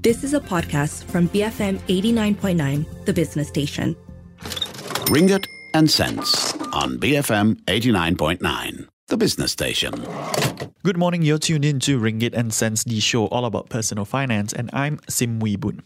This is a podcast from BFM 89.9, the business station. Ringgit and Cents on BFM 89.9, the business station. Good morning, you're tuned in to Ringgit and Cents, the show all about personal finance, and I'm Sim Wee Boon.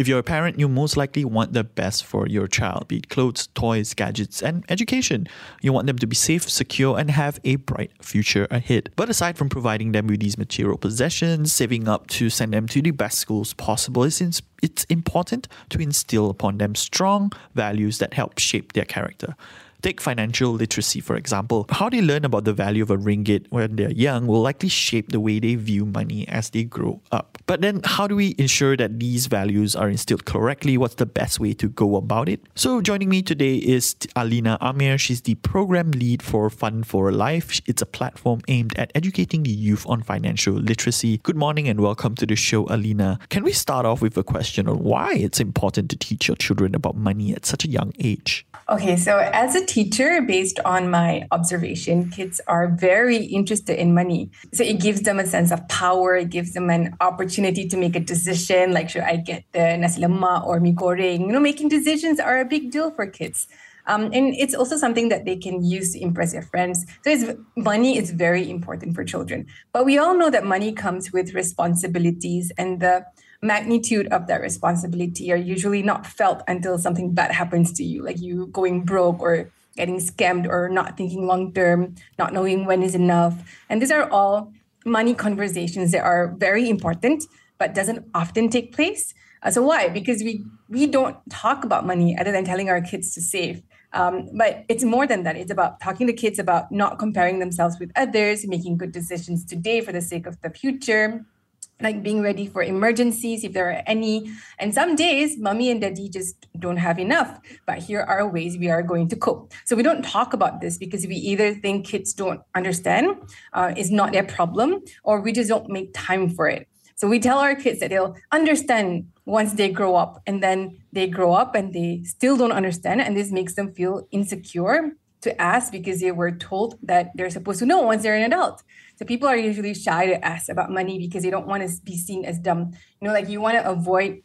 If you're a parent, you most likely want the best for your child, be it clothes, toys, gadgets, and education. You want them to be safe, secure, and have a bright future ahead. But aside from providing them with these material possessions, saving up to send them to the best schools possible, it's, it's important to instill upon them strong values that help shape their character. Take financial literacy, for example. How they learn about the value of a ringgit when they're young will likely shape the way they view money as they grow up. But then, how do we ensure that these values are instilled correctly? What's the best way to go about it? So, joining me today is Alina Amir. She's the program lead for Fund for Life. It's a platform aimed at educating the youth on financial literacy. Good morning and welcome to the show, Alina. Can we start off with a question on why it's important to teach your children about money at such a young age? Okay, so as a teacher, based on my observation, kids are very interested in money. So it gives them a sense of power, it gives them an opportunity to make a decision, like should I get the nasi lemak or mi goreng? You know, making decisions are a big deal for kids. Um, and it's also something that they can use to impress their friends. So money is very important for children. But we all know that money comes with responsibilities and the magnitude of that responsibility are usually not felt until something bad happens to you, like you going broke or getting scammed or not thinking long term, not knowing when is enough. And these are all money conversations that are very important, but doesn't often take place. Uh, so why? Because we we don't talk about money other than telling our kids to save. Um, but it's more than that. It's about talking to kids about not comparing themselves with others, making good decisions today for the sake of the future, like being ready for emergencies if there are any. And some days, mommy and daddy just don't have enough. But here are ways we are going to cope. So we don't talk about this because we either think kids don't understand, uh, it's not their problem, or we just don't make time for it. So we tell our kids that they'll understand once they grow up, and then they grow up and they still don't understand, and this makes them feel insecure to ask because they were told that they're supposed to know once they're an adult. So people are usually shy to ask about money because they don't want to be seen as dumb. You know, like you want to avoid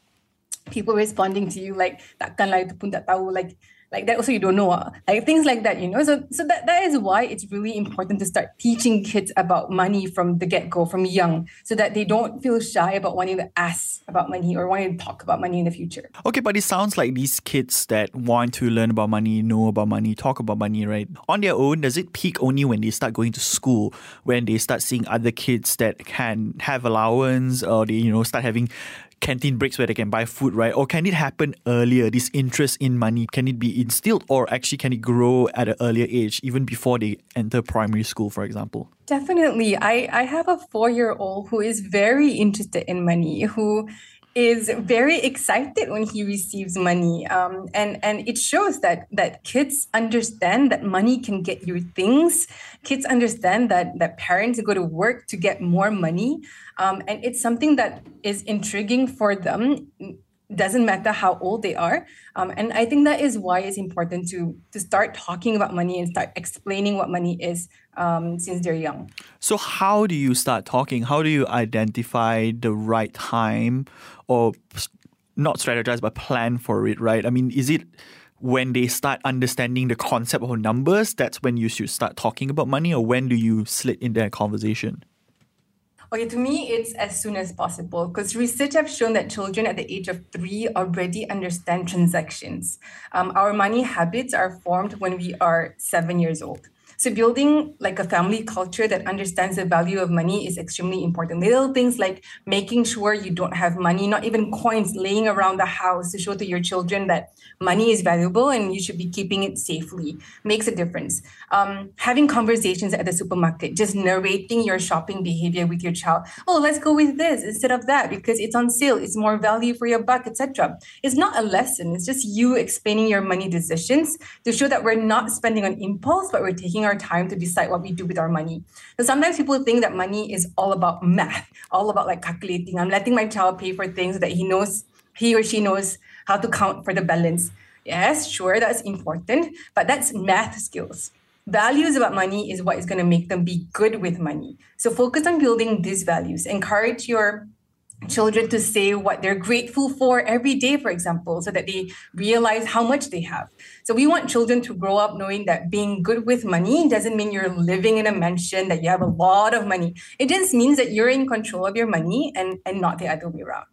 people responding to you like that. takkan lah itu pun tak tahu like like that also you don't know uh, like things like that you know? So so that, that is why it's really important to start teaching kids about money from the get-go from young so that they don't feel shy about wanting to ask about money or wanting to talk about money in the future. Okay but it sounds like these kids that want to learn about money know about money talk about money right on their own does it peak only when they start going to school? When they start seeing other kids that can have allowance or they you know start having canteen breaks where they can buy food, right? Or can it happen earlier? This interest in money, can it be instilled or actually can it grow at an earlier age, even before they enter primary school, for example? Definitely. I, I have a four year old who is very interested in money, who is very excited when he receives money um, and and it shows that that kids understand that money can get you things. Kids understand that that parents go to work to get more money um, and it's something that is intriguing for them doesn't matter how old they are. Um, and i think that is why it's important to to start talking about money and start explaining what money is um, since they're young. So how do you start talking? How do you identify the right time or not strategize but plan for it right? I mean is it when they start understanding the concept of numbers that's when you should start talking about money or when do you slit in that conversation Okay, to me, it's as soon as possible because research have shown that children at the age of three already understand transactions. Um, our money habits are formed when we are seven years old. So building like a family culture that understands the value of money is extremely important. Little things like making sure you don't have money, not even coins laying around the house to show to your children that money is valuable and you should be keeping it safely makes a difference. Um, having conversations at the supermarket, just narrating your shopping behavior with your child. Oh, let's go with this instead of that because it's on sale. It's more value for your buck, etc. It's not a lesson. It's just you explaining your money decisions to show that we're not spending on impulse, but we're taking our time to decide what we do with our money. So sometimes people think that money is all about math, all about like calculating. I'm letting my child pay for things that he knows, he or she knows how to count for the balance. Yes, sure, that's important, but that's math skills. Values about money is what is going to make them be good with money. So focus on building these values. Encourage your children to say what they're grateful for every day, for example, so that they realize how much they have. So we want children to grow up knowing that being good with money doesn't mean you're living in a mansion, that you have a lot of money. It just means that you're in control of your money and, and not the other way around.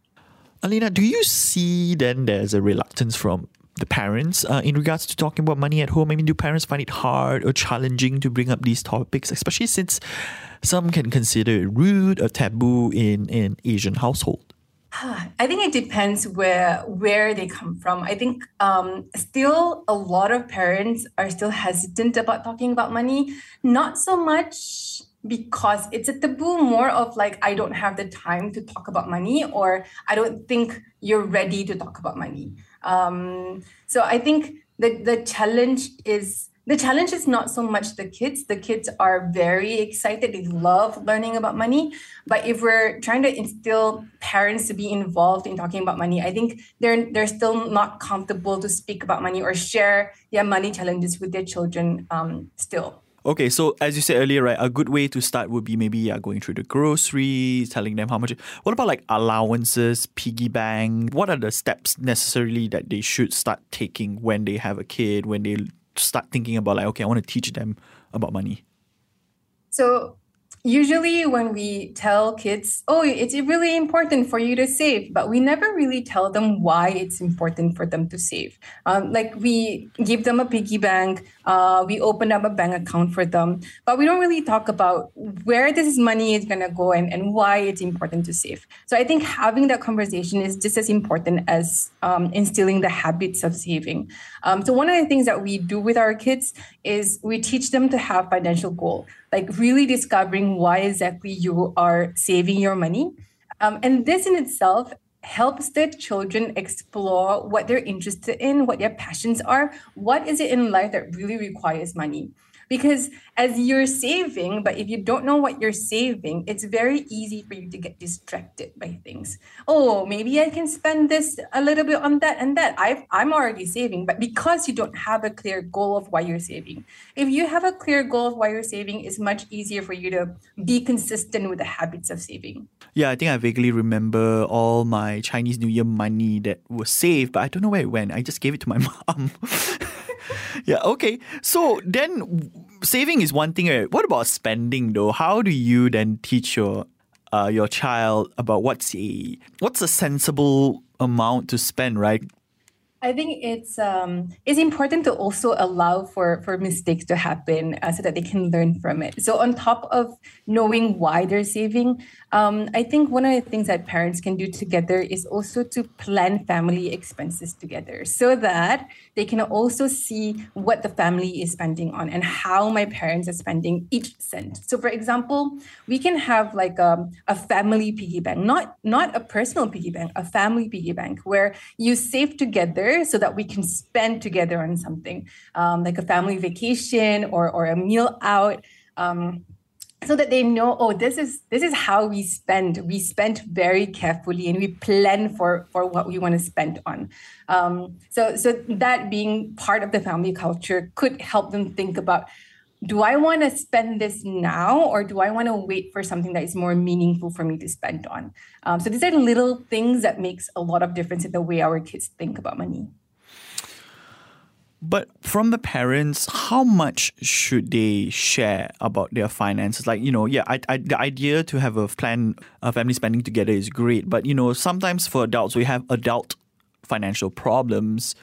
Alina, do you see then there's a reluctance from the parents uh, in regards to talking about money at home? I mean, do parents find it hard or challenging to bring up these topics, especially since some can consider it rude or taboo in an Asian household? I think it depends where where they come from. I think um, still a lot of parents are still hesitant about talking about money. Not so much because it's a taboo, more of like I don't have the time to talk about money, or I don't think you're ready to talk about money. Um, so I think the the challenge is the challenge is not so much the kids. The kids are very excited. They love learning about money. But if we're trying to instill parents to be involved in talking about money, I think they're they're still not comfortable to speak about money or share their money challenges with their children um, still. Okay, so as you said earlier, right, a good way to start would be maybe yeah, going through the groceries, telling them how much. What about like allowances, piggy bank? What are the steps necessarily that they should start taking when they have a kid, when they start thinking about like, okay, I want to teach them about money? So usually when we tell kids oh it's really important for you to save but we never really tell them why it's important for them to save. Um, like we give them a piggy bank uh, we open up a bank account for them but we don't really talk about where this money is going to go and, and why it's important to save. So i think having that conversation is just as important as um, instilling the habits of saving. Um, so one of the things that we do with our kids is we teach them to have financial goal like really discovering why exactly you are saving your money. Um, and this in itself helps the children explore what they're interested in, what their passions are, what is it in life that really requires money. Because as you're saving, but if you don't know what you're saving, it's very easy for you to get distracted by things. Oh, maybe I can spend this a little bit on that and that. i I'm already saving, but because you don't have a clear goal of why you're saving. If you have a clear goal of why you're saving, it's much easier for you to be consistent with the habits of saving. Yeah, I think I vaguely remember all my Chinese New Year money that was saved, but I don't know where it went. I just gave it to my mom. Yeah, okay. So then saving is one thing. Right? What about spending though? How do you then teach your uh, your child about what's a what's a sensible amount to spend, right? I think it's um, it's important to also allow for for mistakes to happen uh, so that they can learn from it. So on top of knowing why they're saving, um, I think one of the things that parents can do together is also to plan family expenses together, so that they can also see what the family is spending on and how my parents are spending each cent. So for example, we can have like a, um, a family piggy bank, not not a personal piggy bank, a family piggy bank where you save together so that we can spend together on something um, like a family vacation or, or a meal out. Um, so that they know oh this is this is how we spend we spend very carefully and we plan for for what we want to spend on um, so so that being part of the family culture could help them think about do I want to spend this now or do I want to wait for something that is more meaningful for me to spend on? Um, so these are little things that makes a lot of difference in the way our kids think about money. But from the parents, how much should they share about their finances? Like, you know, yeah, I, I, the idea to have a plan, a family spending together is great. But, you know, sometimes for adults, we have adult financial problems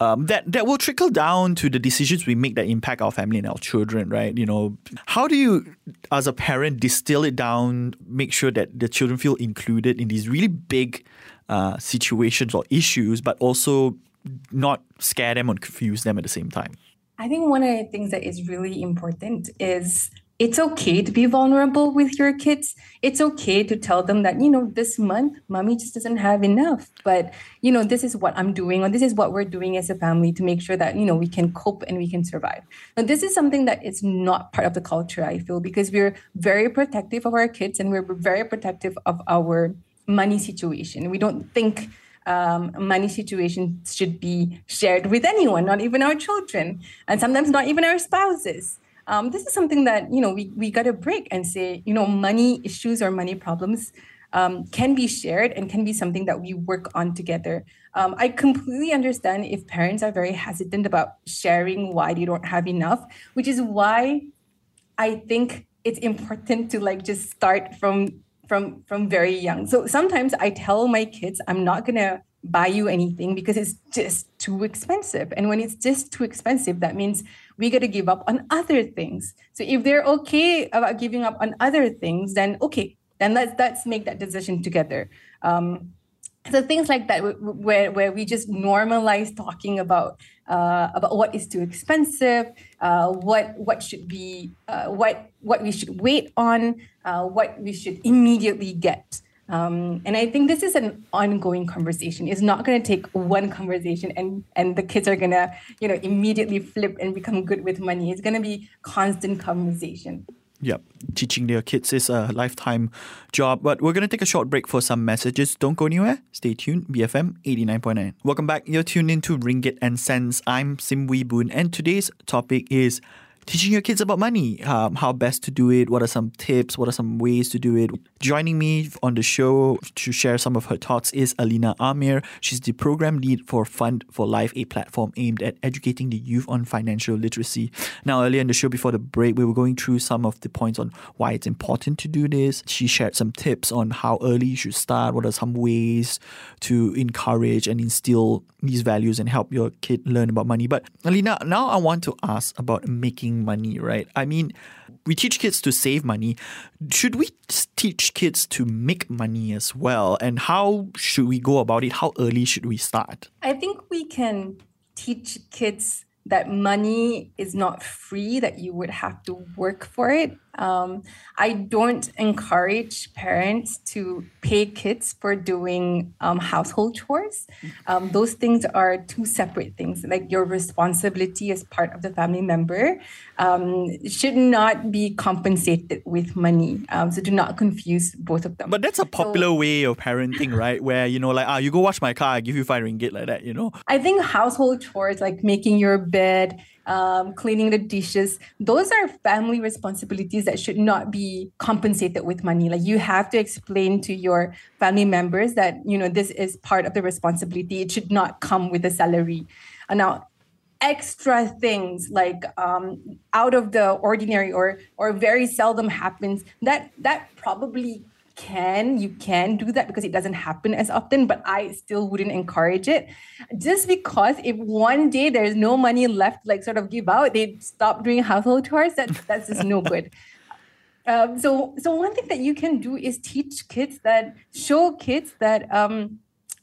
um, that that will trickle down to the decisions we make that impact our family and our children, right? You know, how do you, as a parent, distill it down, make sure that the children feel included in these really big uh, situations or issues, but also not scare them or confuse them at the same time? I think one of the things that is really important is it's okay to be vulnerable with your kids. It's okay to tell them that, you know, this month, mommy just doesn't have enough. But, you know, this is what I'm doing, or this is what we're doing as a family to make sure that, you know, we can cope and we can survive. Now, this is something that is not part of the culture, I feel, because we're very protective of our kids and we're very protective of our money situation. We don't think um, money situations should be shared with anyone, not even our children, and sometimes not even our spouses um, this is something that you know we, we got to break and say you know money issues or money problems um, can be shared and can be something that we work on together. Um, I completely understand if parents are very hesitant about sharing why they don't have enough, which is why I think it's important to like just start from from from very young. So sometimes I tell my kids I'm not gonna buy you anything because it's just too expensive. And when it's just too expensive, that means we got to give up on other things. So if they're okay about giving up on other things, then okay, then let's let's make that decision together. Um, so things like that where where we just normalize talking about uh, about what is too expensive uh, what what should be uh, what what we should wait on uh, what we should immediately get um, and I think this is an ongoing conversation. It's not going to take one conversation and and the kids are going to you know immediately flip and become good with money. It's going to be constant conversation. Yep, teaching their kids is a lifetime job. But we're going to take a short break for some messages. Don't go anywhere. Stay tuned. BFM 89.9. Welcome back. You're tuned into Ringgit and Cents. I'm Sim Wee Boon, and today's topic is teaching your kids about money, um, how best to do it, what are some tips, what are some ways to do it. Joining me on the show to share some of her thoughts is Alina Amir. She's the program lead for Fund for Life, a platform aimed at educating the youth on financial literacy. Now, earlier in the show, before the break, we were going through some of the points on why it's important to do this. She shared some tips on how early you should start, what are some ways to encourage and instill these values and help your kid learn about money. But Alina, now I want to ask about making making money, right? I mean, we teach kids to save money. Should we teach kids to make money as well? And how should we go about it? How early should we start? I think we can teach kids that money is not free, that you would have to work for it. Um, I don't encourage parents to pay kids for doing um, household chores. Um, those things are two separate things. Like your responsibility as part of the family member um, should not be compensated with money. Um, so do not confuse both of them. But that's a popular so, way of parenting, right? Where you know, like, ah, you go wash my car, I give you five ringgit, like that. You know. I think household chores, like making your bed um, cleaning the dishes. Those are family responsibilities that should not be compensated with money. Like you have to explain to your family members that you know this is part of the responsibility. It should not come with a salary. And now, extra things like um, out of the ordinary or or very seldom happens that that probably can you can do that because it doesn't happen as often but i still wouldn't encourage it just because if one day there's no money left like sort of give out they stop doing household chores that that's just no good um, so so one thing that you can do is teach kids that show kids that um,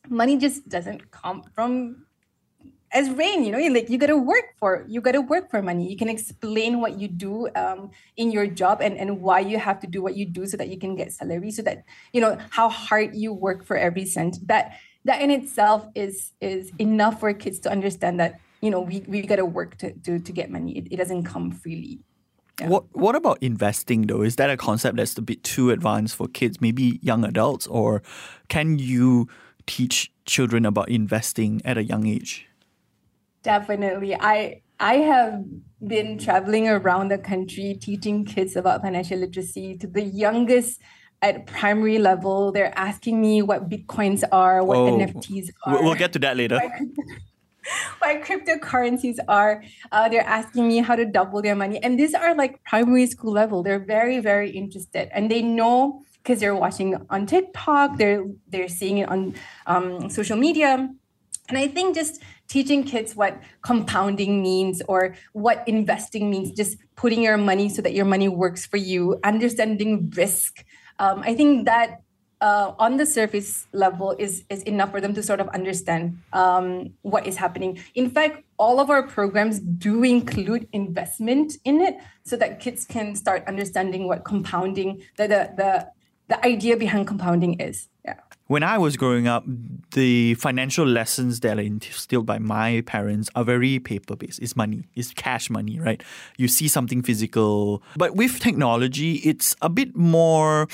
money just doesn't come from as rain you know like you got to work for you got to work for money. You can explain what you do um, in your job and, and why you have to do what you do so that you can get salary so that you know how hard you work for every cent. That that in itself is is enough for kids to understand that you know we, we got to work to, to to get money. It, it doesn't come freely yeah. What What about investing though? Is that a concept that's a bit too advanced for kids, maybe young adults, or can you teach children about investing at a young age? Definitely. I I have been traveling around the country teaching kids about financial literacy to the youngest at primary level. They're asking me what bitcoins are, what oh, NFTs are. We'll get to that later. what cryptocurrencies are. Uh, they're asking me how to double their money. And these are like primary school level. They're very, very interested. And they know because they're watching on TikTok, they're they're seeing it on um, social media. And I think just teaching kids what compounding means or what investing means, just putting your money so that your money works for you, understanding risk. Um, I think that uh, on the surface level is is enough for them to sort of understand um, what is happening. In fact, all of our programs do include investment in it, so that kids can start understanding what compounding the the the, the idea behind compounding is. Yeah when I was growing up, the financial lessons that are instilled by my parents are very paper based. It's money, it's cash money, right? You see something physical. But with technology, it's a bit more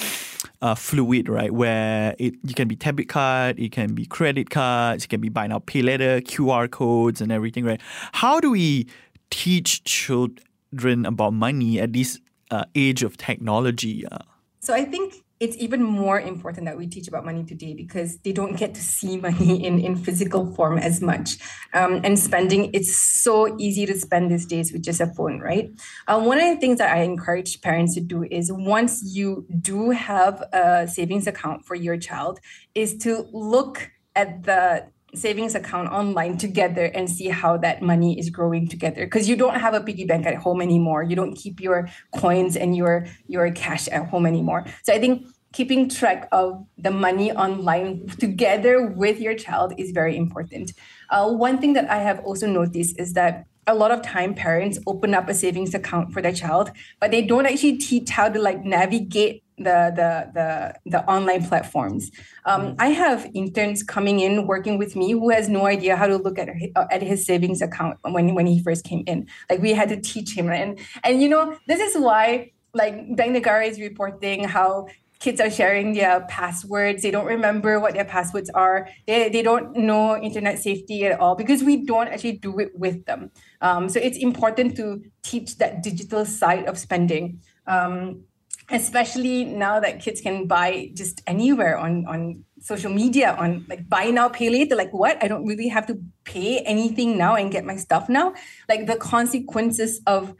uh, fluid, right? Where it you can be debit card, it can be credit cards, it can be buy now, pay later, QR codes, and everything, right? How do we teach children about money at this uh, age of technology? Uh? So I think it's even more important that we teach about money today because they don't get to see money in, in physical form as much. Um, and spending, it's so easy to spend these days with just a phone, right? Um, one of the things that I encourage parents to do is once you do have a savings account for your child, is to look at the savings account online together and see how that money is growing together. Because you don't have a piggy bank at home anymore. You don't keep your coins and your your cash at home anymore. So i think keeping track of the money online together with your child is very important. Uh, one thing that i have also noticed is that a lot of time parents open up a savings account for their child but they don't actually teach how to like navigate the the the, the online platforms. Um, I have interns coming in working with me who has no idea how to look at at his savings account when when he first came in. Like we had to teach him, right? and and you know this is why like Bank Negara is reporting how kids are sharing their passwords. They don't remember what their passwords are. They, they don't know internet safety at all because we don't actually do it with them. Um, so it's important to teach that digital side of spending. Um, especially now that kids can buy just anywhere on on social media on like buy now pay later like what i don't really have to pay anything now and get my stuff now like the consequences of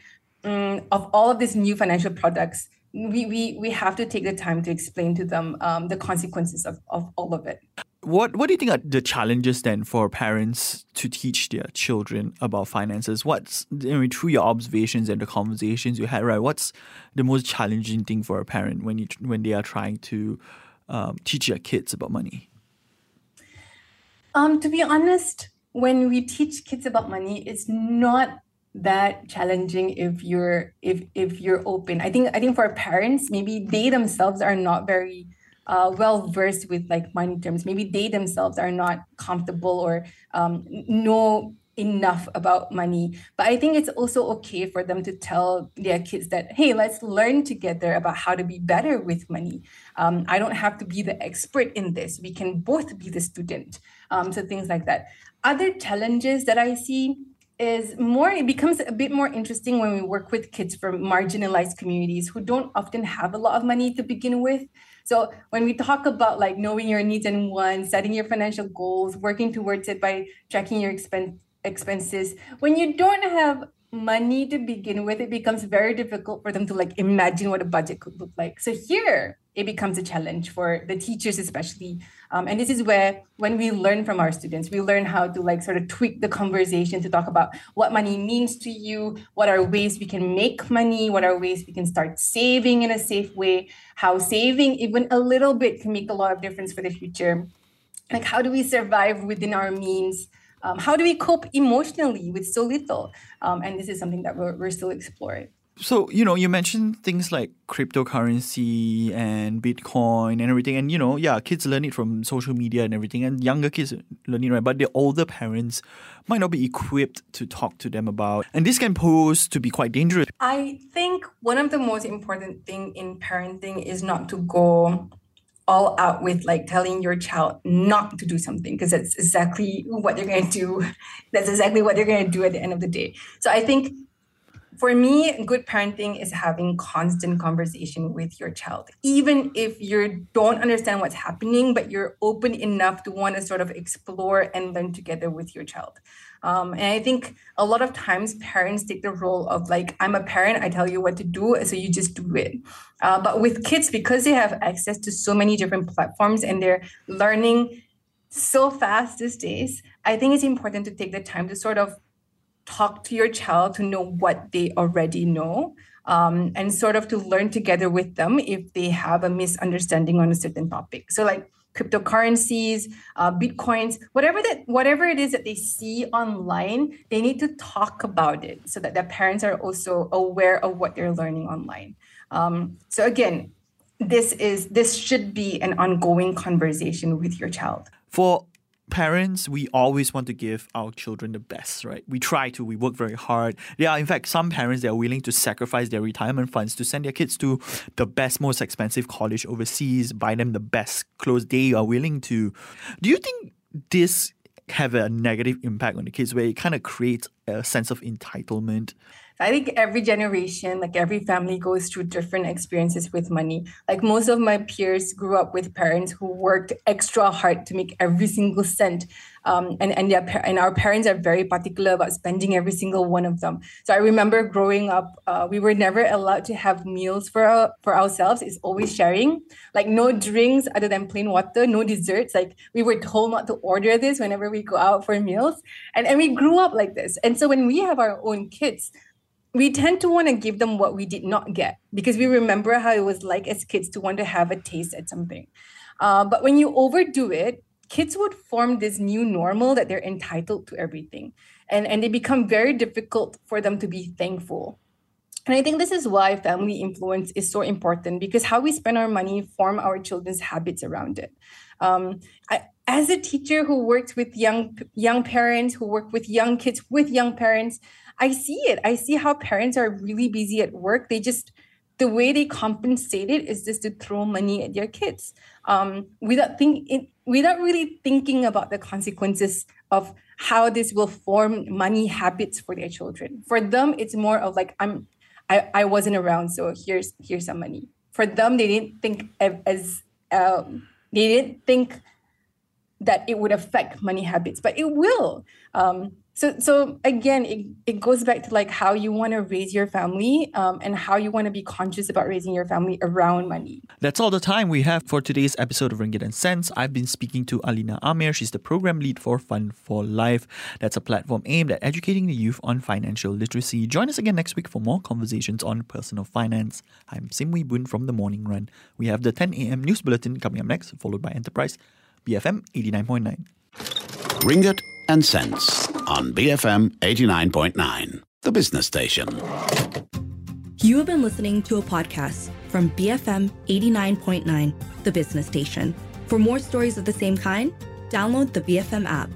um, of all of these new financial products we we we have to take the time to explain to them um, the consequences of, of all of it what What do you think are the challenges then for parents to teach their children about finances? What's I mean, through your observations and the conversations you had, right? What's the most challenging thing for a parent when you when they are trying to um, teach their kids about money? Um, to be honest, when we teach kids about money, it's not that challenging if you're if if you're open. I think I think for parents, maybe they themselves are not very uh, well versed with like money terms. Maybe they themselves are not comfortable or um, know enough about money. But I think it's also okay for them to tell their kids that, hey, let's learn together about how to be better with money. Um, I don't have to be the expert in this. We can both be the student. Um, so things like that. Other challenges that I see is more it becomes a bit more interesting when we work with kids from marginalized communities who don't often have a lot of money to begin with so when we talk about like knowing your needs and wants, setting your financial goals, working towards it by tracking your expense expenses, when you don't have money to begin with, it becomes very difficult for them to like imagine what a budget could look like. So here it becomes a challenge for the teachers, especially. Um, and this is where, when we learn from our students, we learn how to like sort of tweak the conversation to talk about what money means to you, what are ways we can make money, what are ways we can start saving in a safe way, how saving even a little bit can make a lot of difference for the future. Like, how do we survive within our means? Um, how do we cope emotionally with so little? Um, and this is something that we're, we're still exploring. So, you know, you mentioned things like cryptocurrency and Bitcoin and everything. And, you know, yeah, kids learn it from social media and everything, and younger kids learn it, right? But the older parents might not be equipped to talk to them about. And this can pose to be quite dangerous. I think one of the most important thing in parenting is not to go all out with like telling your child not to do something because that's exactly what they're going to do. That's exactly what they're going to do at the end of the day. So I think for me, good parenting is having constant conversation with your child. Even if you don't understand what's happening, but you're open enough to want to sort of explore and learn together with your child. Um, and I think a lot of times parents take the role of like, I'm a parent, I tell you what to do, so you just do it. Uh, but with kids, because they have access to so many different platforms and they're learning so fast these days, I think it's important to take the time to sort of talk to your child to know what they already know um, and sort of to learn together with them if they have a misunderstanding on a certain topic. So like cryptocurrencies, uh, bitcoins, whatever that whatever it is that they see online, they need to talk about it so that their parents are also aware of what they're learning online. Um, so again, this is this should be an ongoing conversation with your child. For parents, we always want to give our children the best, right? We try to, we work very hard. There are, in fact, some parents that are willing to sacrifice their retirement funds to send their kids to the best, most expensive college overseas, buy them the best clothes they are willing to. Do you think this have a negative impact on the kids where it kind of creates a sense of entitlement? I think every generation, like every family, goes through different experiences with money. Like most of my peers grew up with parents who worked extra hard to make every single cent um, and and their and our parents are very particular about spending every single one of them. So I remember growing up, uh, we were never allowed to have meals for our, for ourselves. It's always sharing, like no drinks other than plain water, no desserts. Like we were told not to order this whenever we go out for meals, and and we grew up like this. And so when we have our own kids, we tend to want to give them what we did not get because we remember how it was like as kids to want to have a taste at something. Uh, but when you overdo it, kids would form this new normal that they're entitled to everything. And, and they become very difficult for them to be thankful. And I think this is why family influence is so important because how we spend our money form our children's habits around it. Um, I, as a teacher who works with young young parents, who work with young kids with young parents, I see it. I see how parents are really busy at work. They just the way they compensate it is just to throw money at their kids um, without think it, without really thinking about the consequences of how this will form money habits for their children. For them, it's more of like I'm I, I wasn't around, so here's here's some money. For them, they didn't think as um, they didn't think that it would affect money habits, but it will. Um, so so again it, it goes back to like how you want to raise your family um, and how you want to be conscious about raising your family around money. That's all the time we have for today's episode of ringgit and cents. I've been speaking to alina amir she's the program lead for fund for life. That's a platform aimed at educating the youth on financial literacy. Join us again next week for more conversations on personal finance. I'm sim wee boon from the morning run. We have the 10 a.m news bulletin coming up next followed by enterprise bfm 89.9 ringgit and cents on BFM 89.9, the business station. You have been listening to a podcast from BFM 89.9, the business station. For more stories of the same kind, download the BFM app.